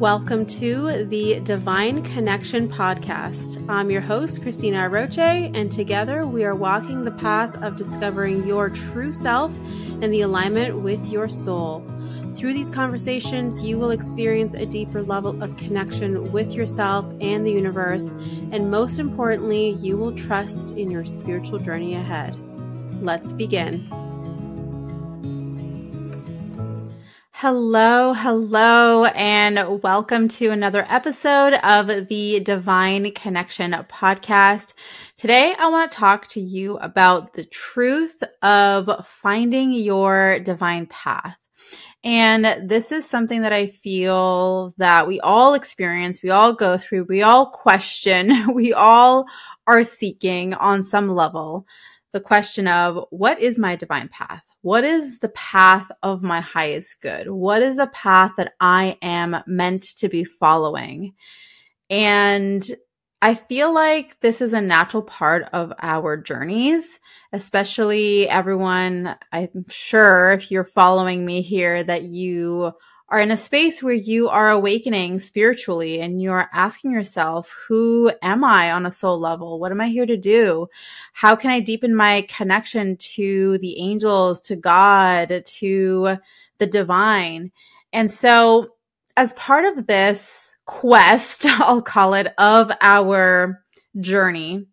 Welcome to the Divine Connection Podcast. I'm your host, Cristina Aroche, and together we are walking the path of discovering your true self and the alignment with your soul. Through these conversations, you will experience a deeper level of connection with yourself and the universe, and most importantly, you will trust in your spiritual journey ahead. Let's begin. Hello, hello, and welcome to another episode of the Divine Connection podcast. Today, I want to talk to you about the truth of finding your divine path. And this is something that I feel that we all experience, we all go through, we all question, we all are seeking on some level the question of what is my divine path? What is the path of my highest good? What is the path that I am meant to be following? And I feel like this is a natural part of our journeys, especially everyone. I'm sure if you're following me here that you are in a space where you are awakening spiritually and you're asking yourself, who am I on a soul level? What am I here to do? How can I deepen my connection to the angels, to God, to the divine? And so, as part of this quest, I'll call it, of our journey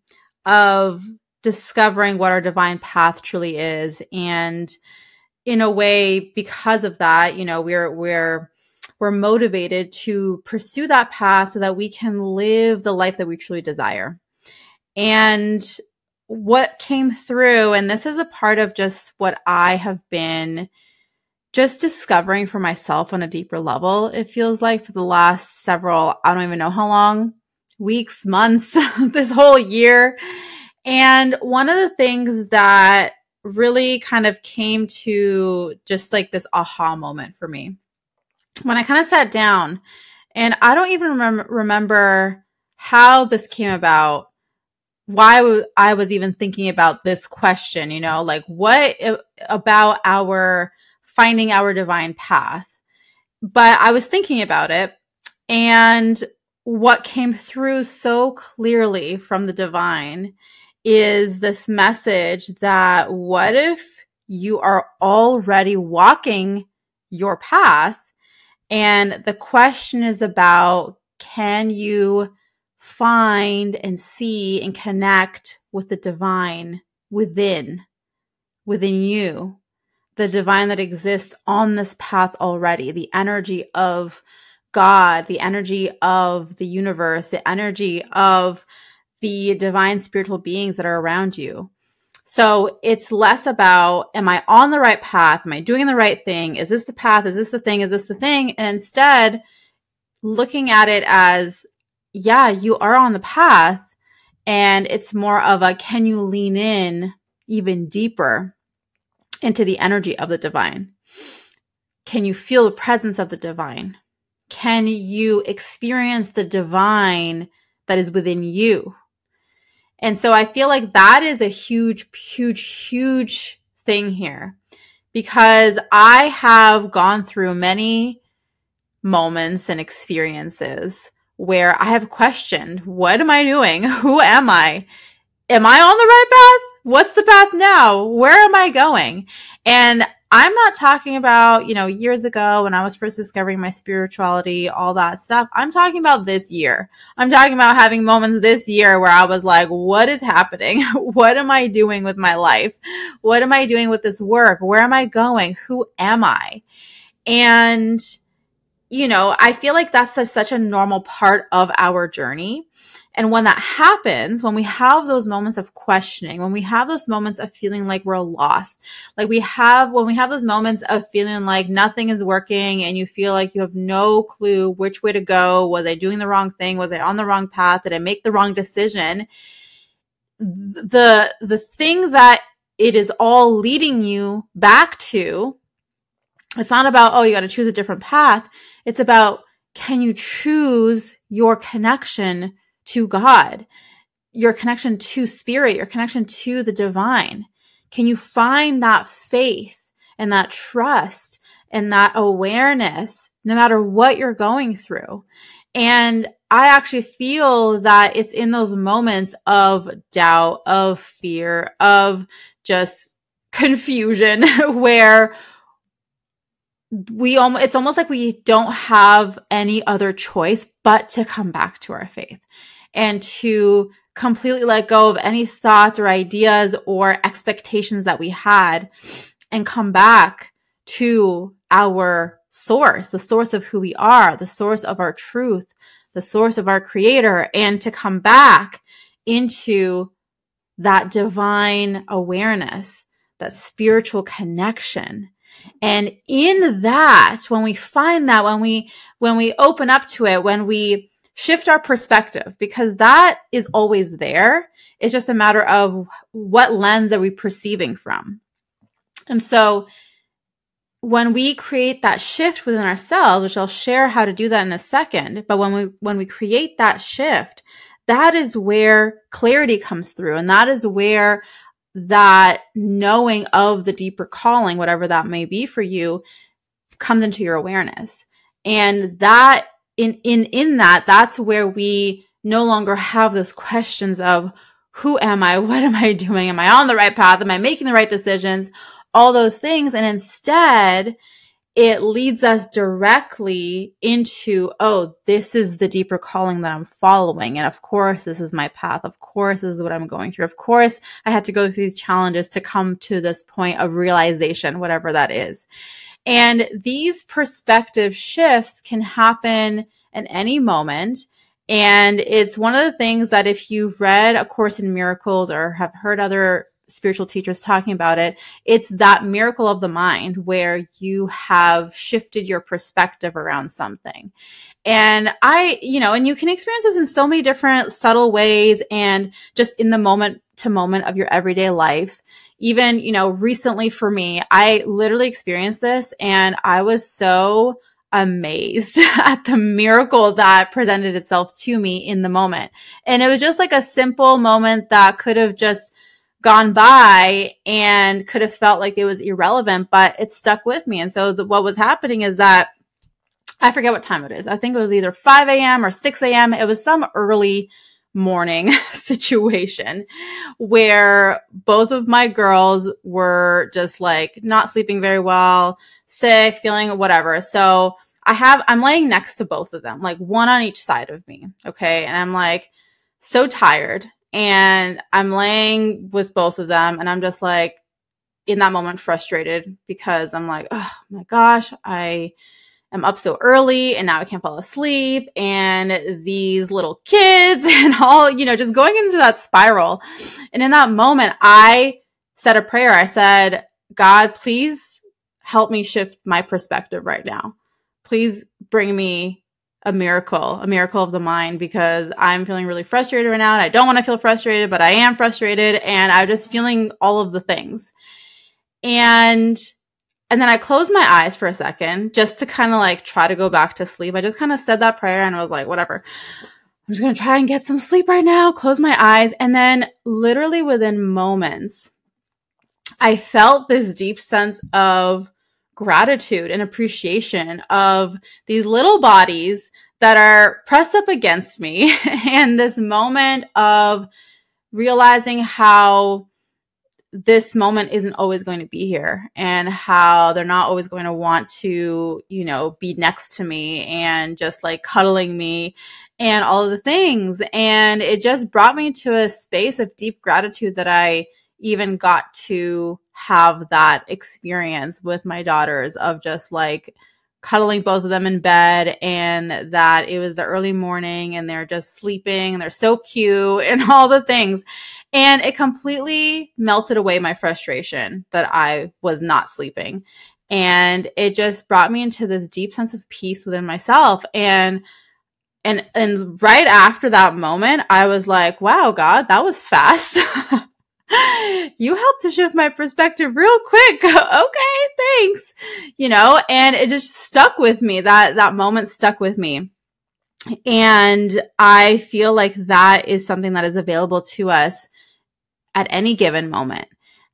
of discovering what our divine path truly is and in a way because of that you know we're we're we're motivated to pursue that path so that we can live the life that we truly desire. And what came through and this is a part of just what i have been just discovering for myself on a deeper level it feels like for the last several i don't even know how long weeks months this whole year. And one of the things that really kind of came to just like this aha moment for me when I kind of sat down and I don't even remember, remember how this came about, why I was even thinking about this question, you know, like what about our finding our divine path. But I was thinking about it and what came through so clearly from the divine is this message that what if you are already walking your path? And the question is about can you find and see and connect with the divine within, within you, the divine that exists on this path already, the energy of God, the energy of the universe, the energy of the divine spiritual beings that are around you. So it's less about, am I on the right path? Am I doing the right thing? Is this the path? Is this the thing? Is this the thing? And instead, looking at it as, yeah, you are on the path. And it's more of a, can you lean in even deeper into the energy of the divine? Can you feel the presence of the divine? Can you experience the divine that is within you? And so I feel like that is a huge, huge, huge thing here because I have gone through many moments and experiences where I have questioned, what am I doing? Who am I? Am I on the right path? What's the path now? Where am I going? And I'm not talking about, you know, years ago when I was first discovering my spirituality, all that stuff. I'm talking about this year. I'm talking about having moments this year where I was like, what is happening? what am I doing with my life? What am I doing with this work? Where am I going? Who am I? And, you know, I feel like that's a, such a normal part of our journey. And when that happens, when we have those moments of questioning, when we have those moments of feeling like we're lost, like we have, when we have those moments of feeling like nothing is working and you feel like you have no clue which way to go, was I doing the wrong thing? Was I on the wrong path? Did I make the wrong decision? The, the thing that it is all leading you back to, it's not about, oh, you got to choose a different path. It's about, can you choose your connection to God, your connection to spirit, your connection to the divine? Can you find that faith and that trust and that awareness, no matter what you're going through. And I actually feel that it's in those moments of doubt, of fear, of just confusion where we almost it's almost like we don't have any other choice but to come back to our faith and to completely let go of any thoughts or ideas or expectations that we had and come back to our source, the source of who we are, the source of our truth, the source of our creator, and to come back into that divine awareness, that spiritual connection. And in that, when we find that, when we, when we open up to it, when we shift our perspective, because that is always there. It's just a matter of what lens are we perceiving from. And so when we create that shift within ourselves, which I'll share how to do that in a second, but when we when we create that shift, that is where clarity comes through and that is where that knowing of the deeper calling, whatever that may be for you, comes into your awareness. And that in in in that, that's where we no longer have those questions of who am I? What am I doing? Am I on the right path? Am I making the right decisions? all those things. And instead, it leads us directly into, oh, this is the deeper calling that I'm following. And of course, this is my path. Of course, this is what I'm going through. Of course, I had to go through these challenges to come to this point of realization, whatever that is. And these perspective shifts can happen at any moment. And it's one of the things that if you've read A Course in Miracles or have heard other spiritual teachers talking about it. It's that miracle of the mind where you have shifted your perspective around something. And I, you know, and you can experience this in so many different subtle ways and just in the moment to moment of your everyday life. Even, you know, recently for me, I literally experienced this and I was so amazed at the miracle that presented itself to me in the moment. And it was just like a simple moment that could have just gone by and could have felt like it was irrelevant, but it stuck with me. And so the, what was happening is that I forget what time it is. I think it was either 5 a.m. or 6 a.m. It was some early morning situation where both of my girls were just like not sleeping very well, sick, feeling whatever. So I have, I'm laying next to both of them, like one on each side of me. Okay. And I'm like so tired and I'm laying with both of them and I'm just like in that moment frustrated because I'm like, oh my gosh, I am up so early and now I can't fall asleep and these little kids and all, you know, just going into that spiral. And in that moment, I said a prayer. I said, God, please help me shift my perspective right now. Please bring me a miracle, a miracle of the mind because I'm feeling really frustrated right now and I don't want to feel frustrated, but I am frustrated and I'm just feeling all of the things. And and then I closed my eyes for a second just to kind of like try to go back to sleep. I just kind of said that prayer and I was like, whatever. I'm just going to try and get some sleep right now. Close my eyes. And then literally within moments, I felt this deep sense of gratitude and appreciation of these little bodies that are pressed up against me and this moment of realizing how this moment isn't always going to be here and how they're not always going to want to, you know, be next to me and just like cuddling me and all of the things. And it just brought me to a space of deep gratitude that I even got to have that experience with my daughters of just like cuddling both of them in bed and that it was the early morning and they're just sleeping and they're so cute and all the things. And it completely melted away my frustration that I was not sleeping. And it just brought me into this deep sense of peace within myself. And and and right after that moment, I was like, wow, God, that was fast. you helped to shift my perspective real quick. okay, thanks. You know, and it just stuck with me. That that moment stuck with me. And I feel like that is something that is available to us at any given moment.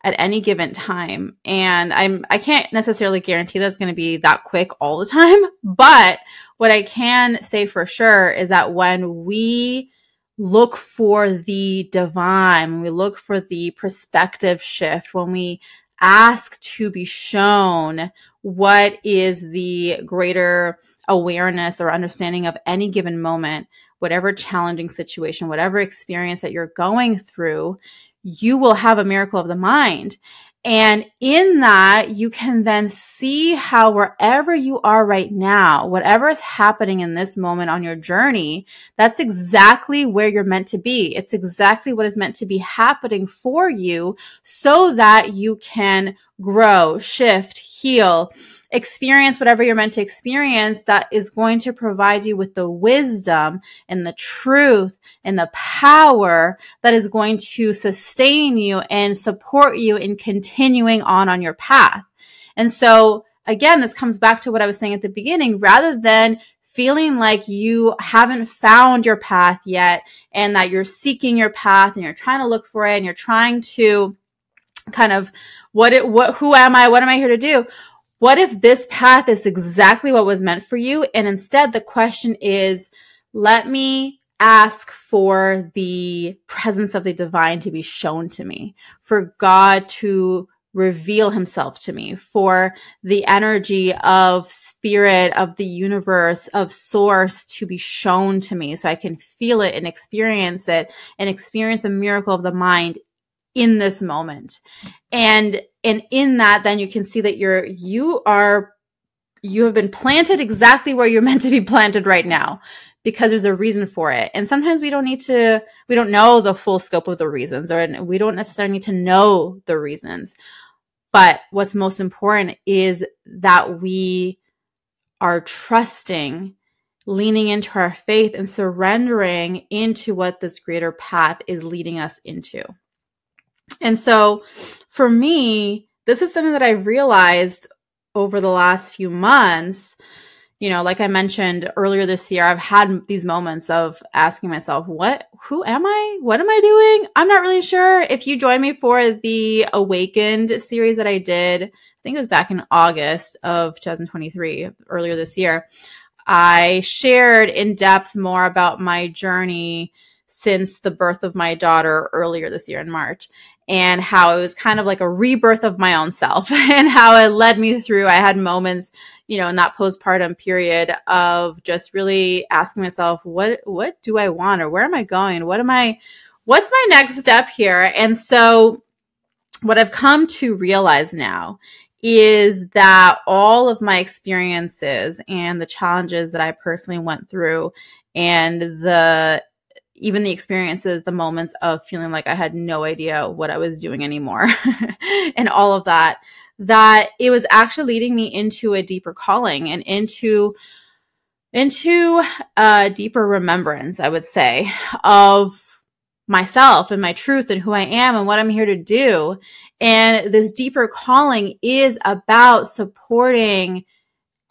at any given time. And I'm I can't necessarily guarantee that's going to be that quick all the time, but what I can say for sure is that when we look for the divine, when we look for the perspective shift, when we ask to be shown what is the greater awareness or understanding of any given moment, whatever challenging situation, whatever experience that you're going through, you will have a miracle of the mind. And in that, you can then see how wherever you are right now, whatever is happening in this moment on your journey, that's exactly where you're meant to be. It's exactly what is meant to be happening for you so that you can grow, shift, heal, experience whatever you're meant to experience that is going to provide you with the wisdom and the truth and the power that is going to sustain you and support you in continuing on on your path. And so again, this comes back to what I was saying at the beginning, rather than feeling like you haven't found your path yet and that you're seeking your path and you're trying to look for it and you're trying to kind of what it what who am I? What am I here to do? What if this path is exactly what was meant for you? And instead, the question is, let me ask for the presence of the divine to be shown to me, for God to reveal himself to me, for the energy of spirit, of the universe, of source to be shown to me so I can feel it and experience it and experience a miracle of the mind in this moment. And and in that then you can see that you're you are you have been planted exactly where you're meant to be planted right now because there's a reason for it. And sometimes we don't need to, we don't know the full scope of the reasons or we don't necessarily need to know the reasons. But what's most important is that we are trusting, leaning into our faith and surrendering into what this greater path is leading us into. And so for me, this is something that I've realized over the last few months. You know, like I mentioned earlier this year, I've had these moments of asking myself, what, who am I? What am I doing? I'm not really sure. If you join me for the Awakened series that I did, I think it was back in August of 2023, earlier this year, I shared in depth more about my journey since the birth of my daughter earlier this year in March and how it was kind of like a rebirth of my own self and how it led me through. I had moments, you know, in that postpartum period of just really asking myself, what, what do I want or where am I going? What am I, what's my next step here? And so what I've come to realize now is that all of my experiences and the challenges that I personally went through and the even the experiences, the moments of feeling like I had no idea what I was doing anymore and all of that, that it was actually leading me into a deeper calling and into into a deeper remembrance, I would say, of myself and my truth and who I am and what I'm here to do. And this deeper calling is about supporting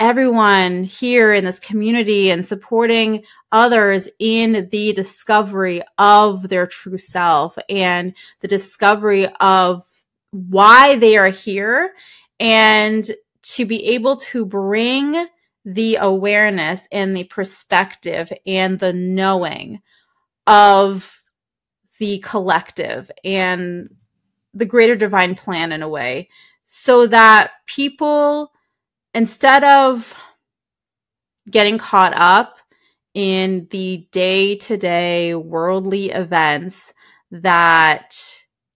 everyone here in this community and supporting others in the discovery of their true self and the discovery of why they are here and to be able to bring the awareness and the perspective and the knowing of the collective and the greater divine plan in a way so that people instead of getting caught up in the day to day worldly events that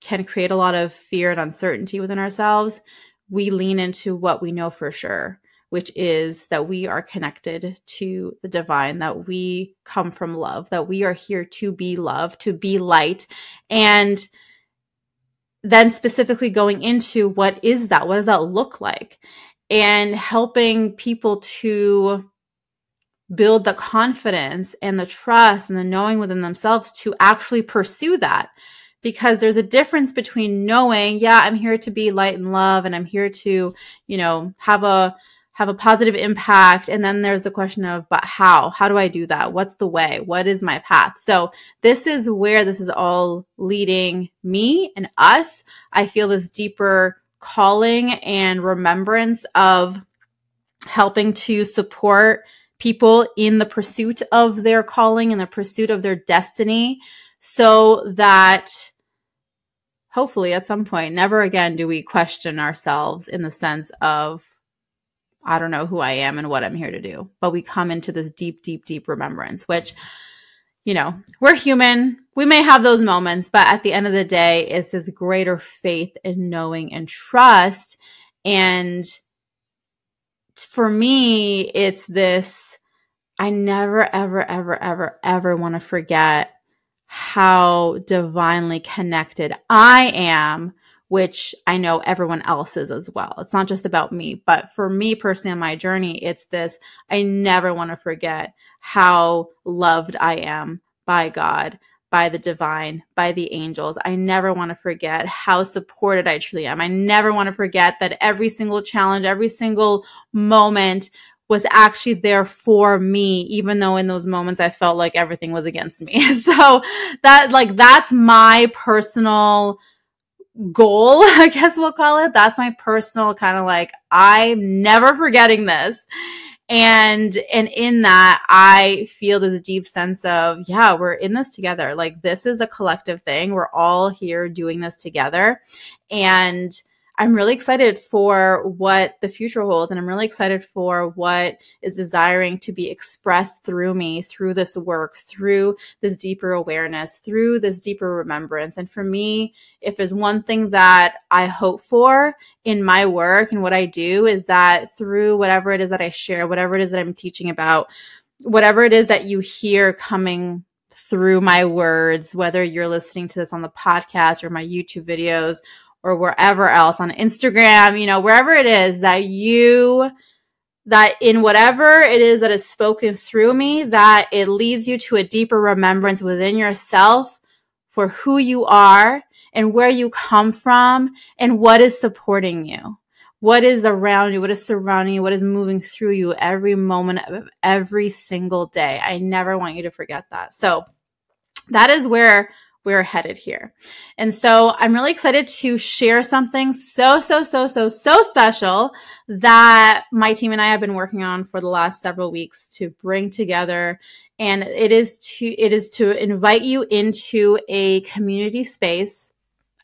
can create a lot of fear and uncertainty within ourselves, we lean into what we know for sure, which is that we are connected to the divine, that we come from love, that we are here to be love, to be light. And then specifically going into what is that? What does that look like? And helping people to build the confidence and the trust and the knowing within themselves to actually pursue that because there's a difference between knowing yeah i'm here to be light and love and i'm here to you know have a have a positive impact. And then there's the question of, but how? How do I do that? What's the way? What is my path? So this is where this is all leading me and us. I feel this deeper calling and remembrance of helping to support people in the pursuit of their calling and the pursuit of their destiny so that hopefully at some point never again do we question ourselves in the sense of I don't know who I am and what I'm here to do. But we come into this deep, deep, deep remembrance, which, you know, we're human. We may have those moments, but at the end of the day, it's this greater faith in knowing and trust. And for me, it's this I never, ever, ever, ever, ever want to forget how divinely connected I am, which I know everyone else is as well. It's not just about me, but for me personally on my journey, it's this I never want to forget how loved I am by God, by the divine, by the angels. I never want to forget how supported I truly am. I never want to forget that every single challenge, every single moment was actually there for me, even though in those moments I felt like everything was against me. So that, like, that's my personal goal, I guess we'll call it. That's my personal kind of like, I'm never forgetting this. And, and in that, I feel this deep sense of, yeah, we're in this together. Like, this is a collective thing. We're all here doing this together. And, I'm really excited for what the future holds. And I'm really excited for what is desiring to be expressed through me, through this work, through this deeper awareness, through this deeper remembrance. And for me, if there's one thing that I hope for in my work and what I do is that through whatever it is that I share, whatever it is that I'm teaching about, whatever it is that you hear coming through my words, whether you're listening to this on the podcast or my YouTube videos or wherever else on Instagram, you know, wherever it is that you that in whatever it is that is spoken through me, that it leads you to a deeper remembrance within yourself for who you are and where you come from and what is supporting you. What is around you? What is surrounding you? What is moving through you every moment of every single day? I never want you to forget that. So that is where we're headed here. And so I'm really excited to share something so, so, so, so, so special that my team and I have been working on for the last several weeks to bring together. And it is to, it is to invite you into a community space,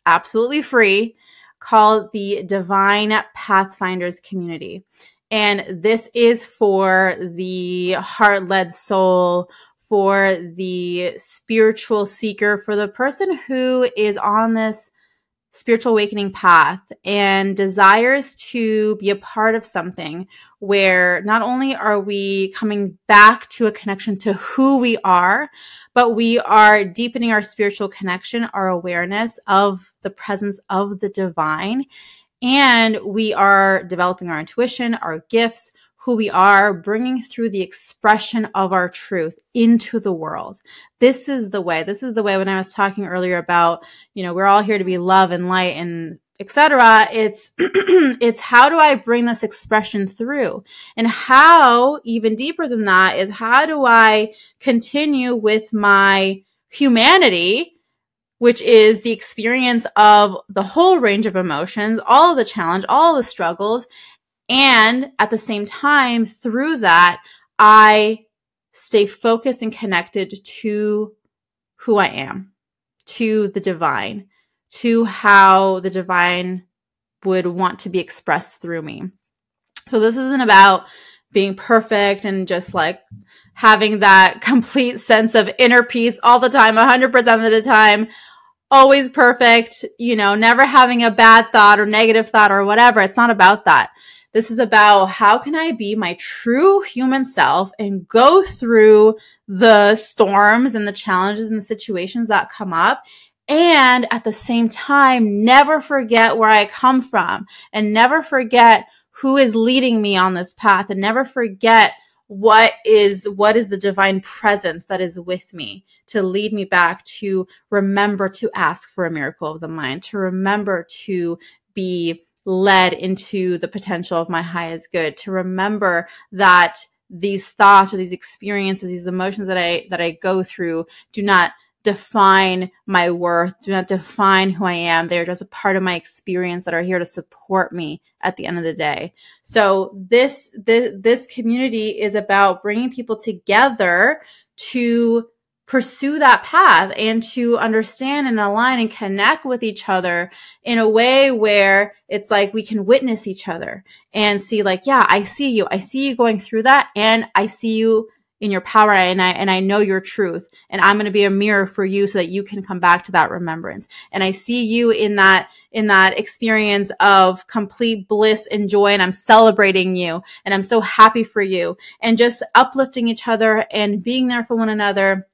absolutely free, called the Divine Pathfinders Community. And this is for the heart led soul for the spiritual seeker, for the person who is on this spiritual awakening path and desires to be a part of something where not only are we coming back to a connection to who we are, but we are deepening our spiritual connection, our awareness of the presence of the divine. And we are developing our intuition, our gifts, who we are, bringing through the expression of our truth into the world. This is the way. This is the way when I was talking earlier about, you know, we're all here to be love and light and etc. It's, it's how do I bring this expression through? And how, even deeper than that, is how do I continue with my humanity which is the experience of the whole range of emotions, all of the challenge, all the struggles, and at the same time, through that, I stay focused and connected to who I am, to the divine, to how the divine would want to be expressed through me. So this isn't about being perfect and just like having that complete sense of inner peace all the time, 100% of the time, always perfect, you know, never having a bad thought or negative thought or whatever. It's not about that. This is about how can I be my true human self and go through the storms and the challenges and the situations that come up and at the same time never forget where I come from and never forget who is leading me on this path and never forget what is what is the divine presence that is with me to lead me back to remember to ask for a miracle of the mind to remember to be led into the potential of my highest good, to remember that these thoughts or these experiences, these emotions that I, that I go through do not define my worth, do not define who I am. They're just a part of my experience that are here to support me at the end of the day. So this, this, this community is about bringing people together to pursue that path and to understand and align and connect with each other in a way where it's like we can witness each other and see like, yeah, I see you. I see you going through that and I see you in your power and I and I know your truth and I'm going to be a mirror for you so that you can come back to that remembrance. And I see you in that in that experience of complete bliss and joy and I'm celebrating you and I'm so happy for you and just uplifting each other and being there for one another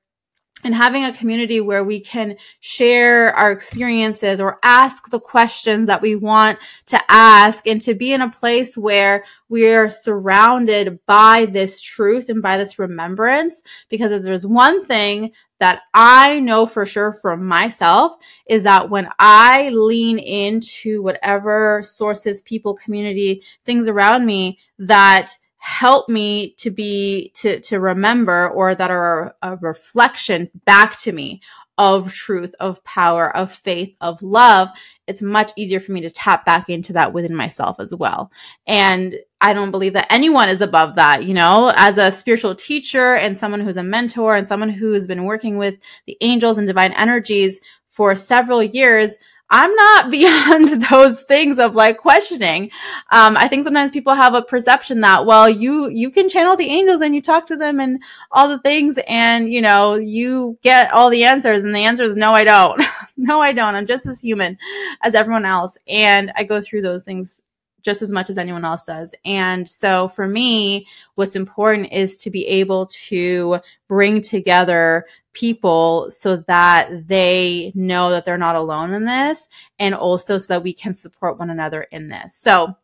and having a community where we can share our experiences or ask the questions that we want to ask and to be in a place where we're surrounded by this truth and by this remembrance. Because if there's one thing that I know for sure from myself is that when I lean into whatever sources, people, community, things around me that help me to be to to remember or that are a, reflection back to me of truth, of power, of faith, of love, it's much easier for me to tap back into that within myself as well. And I don't believe that anyone is above that, you know, as a spiritual teacher and someone who's a mentor and someone who's been working with the angels and divine energies for several years. I'm not beyond those things of like questioning. Um, I think sometimes people have a perception that, well, you, you can channel the angels and you talk to them and all the things and, you know, you get all the answers. And the answer is no, I don't. no, I don't. I'm just as human as everyone else. And I go through those things just as much as anyone else does. And so for me, what's important is to be able to bring together people so that they know that they're not alone in this and also so that we can support one another in this. So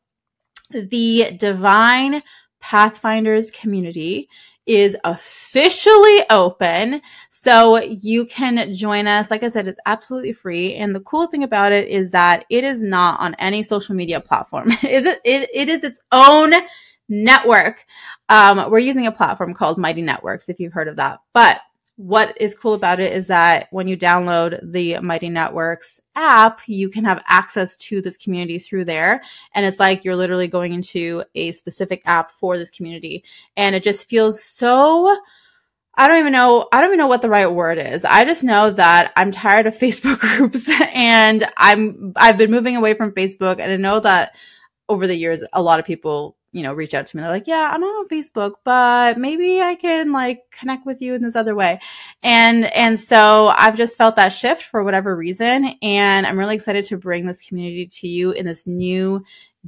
the Divine Pathfinders community is officially open. So you can join us. Like I said, it's absolutely free. And the cool thing about it is that it is not on any social media platform. it, it, it is its own network. Um, we're using a platform called Mighty Networks, if you've heard of that. But what is cool about it is that when you download the Mighty Networks app, you can have access to this community through there. And it's like you're literally going into a specific app for this community. And it just feels so, I don't even know, I don't even know what the right word is. I just know that I'm tired of Facebook groups and I'm, I've been moving away from Facebook and I know that over the years, a lot of people you know, reach out to me. They're like, yeah, I'm on Facebook, but maybe I can like connect with you in this other way. And, and so I've just felt that shift for whatever reason. And I'm really excited to bring this community to you in this new,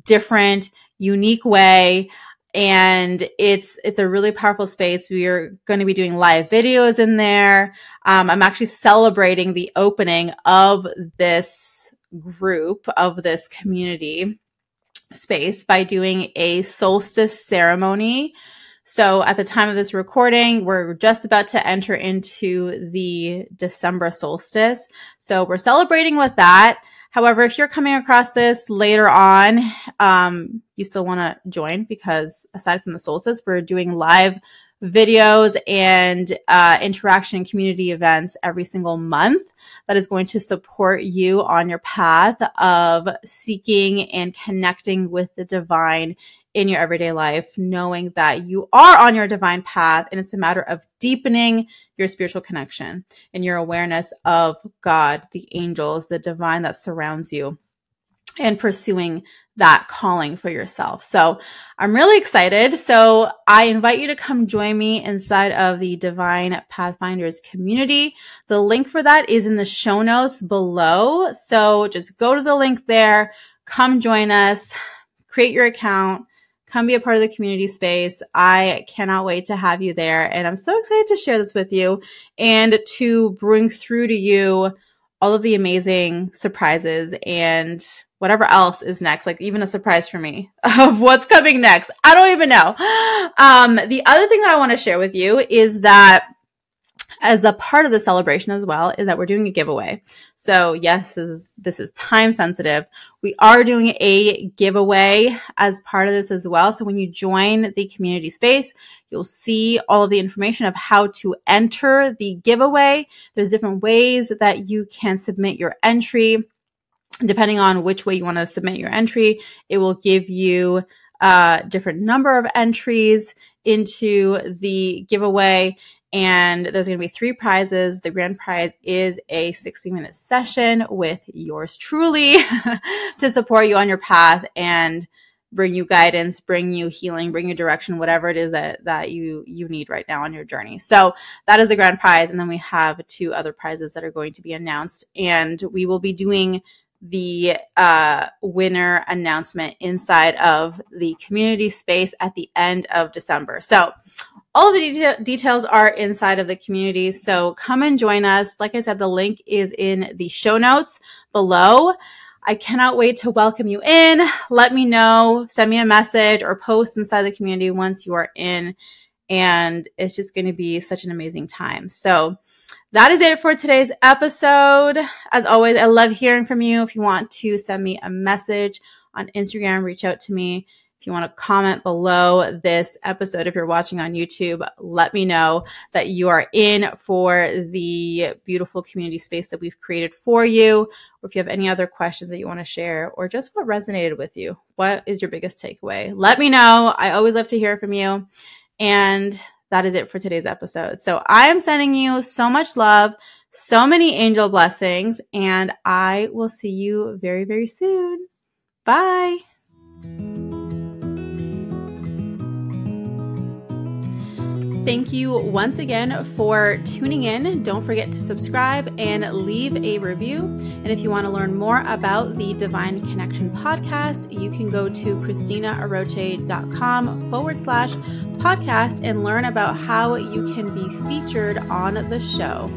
different, unique way and it's it's a really powerful space. We are going to be doing live videos in there. Um, I'm actually celebrating the opening of this group of this community space by doing a solstice ceremony. So at the time of this recording, we're just about to enter into the December solstice. So we're celebrating with that. However, if you're coming across this later on, um, you still want to join because aside from the solstice, we're doing live videos and uh, interaction community events every single month that is going to support you on your path of seeking and connecting with the divine in your everyday life, knowing that you are on your divine path and it's a matter of deepening your spiritual connection and your awareness of God, the angels, the divine that surrounds you and pursuing that calling for yourself. So I'm really excited. So I invite you to come join me inside of the Divine Pathfinders community. The link for that is in the show notes below. So just go to the link there, come join us, create your account, come be a part of the community space. I cannot wait to have you there. And I'm so excited to share this with you and to bring through to you all of the amazing surprises and whatever else is next, like even a surprise for me of what's coming next. I don't even know. Um, the other thing that I want to share with you is that as a part of the celebration as well is that we're doing a giveaway. So yes, this is, this is time sensitive. We are doing a giveaway as part of this as well. So when you join the community space, you'll see all of the information of how to enter the giveaway. There's different ways that you can submit your entry. Depending on which way you want to submit your entry, it will give you a different number of entries into the giveaway and there's going to be three prizes. The grand prize is a 60 minute session with yours truly to support you on your path and bring you guidance, bring you healing, bring you direction, whatever it is that, that you, you need right now on your journey. So that is the grand prize. And then we have two other prizes that are going to be announced and we will be doing the uh, winner announcement inside of the community space at the end of December. So all the deta- details are inside of the community. So come and join us. Like I said, the link is in the show notes below. I cannot wait to welcome you in. Let me know, send me a message or post inside the community once you are in. And it's just going to be such an amazing time. So that is it for today's episode. As always, I love hearing from you. If you want to send me a message on Instagram, reach out to me. If you want to comment below this episode, if you're watching on YouTube, let me know that you are in for the beautiful community space that we've created for you. Or if you have any other questions that you want to share, or just what resonated with you. What is your biggest takeaway? Let me know. I always love to hear from you. And that is it for today's episode. So I am sending you so much love, so many angel blessings, and I will see you very, very soon. Bye. Thank you once again for tuning in. Don't forget to subscribe and leave a review. And if you want to learn more about the Divine Connection podcast, you can go to cristinaaroche.com forward slash podcast and learn about how you can be featured on the show.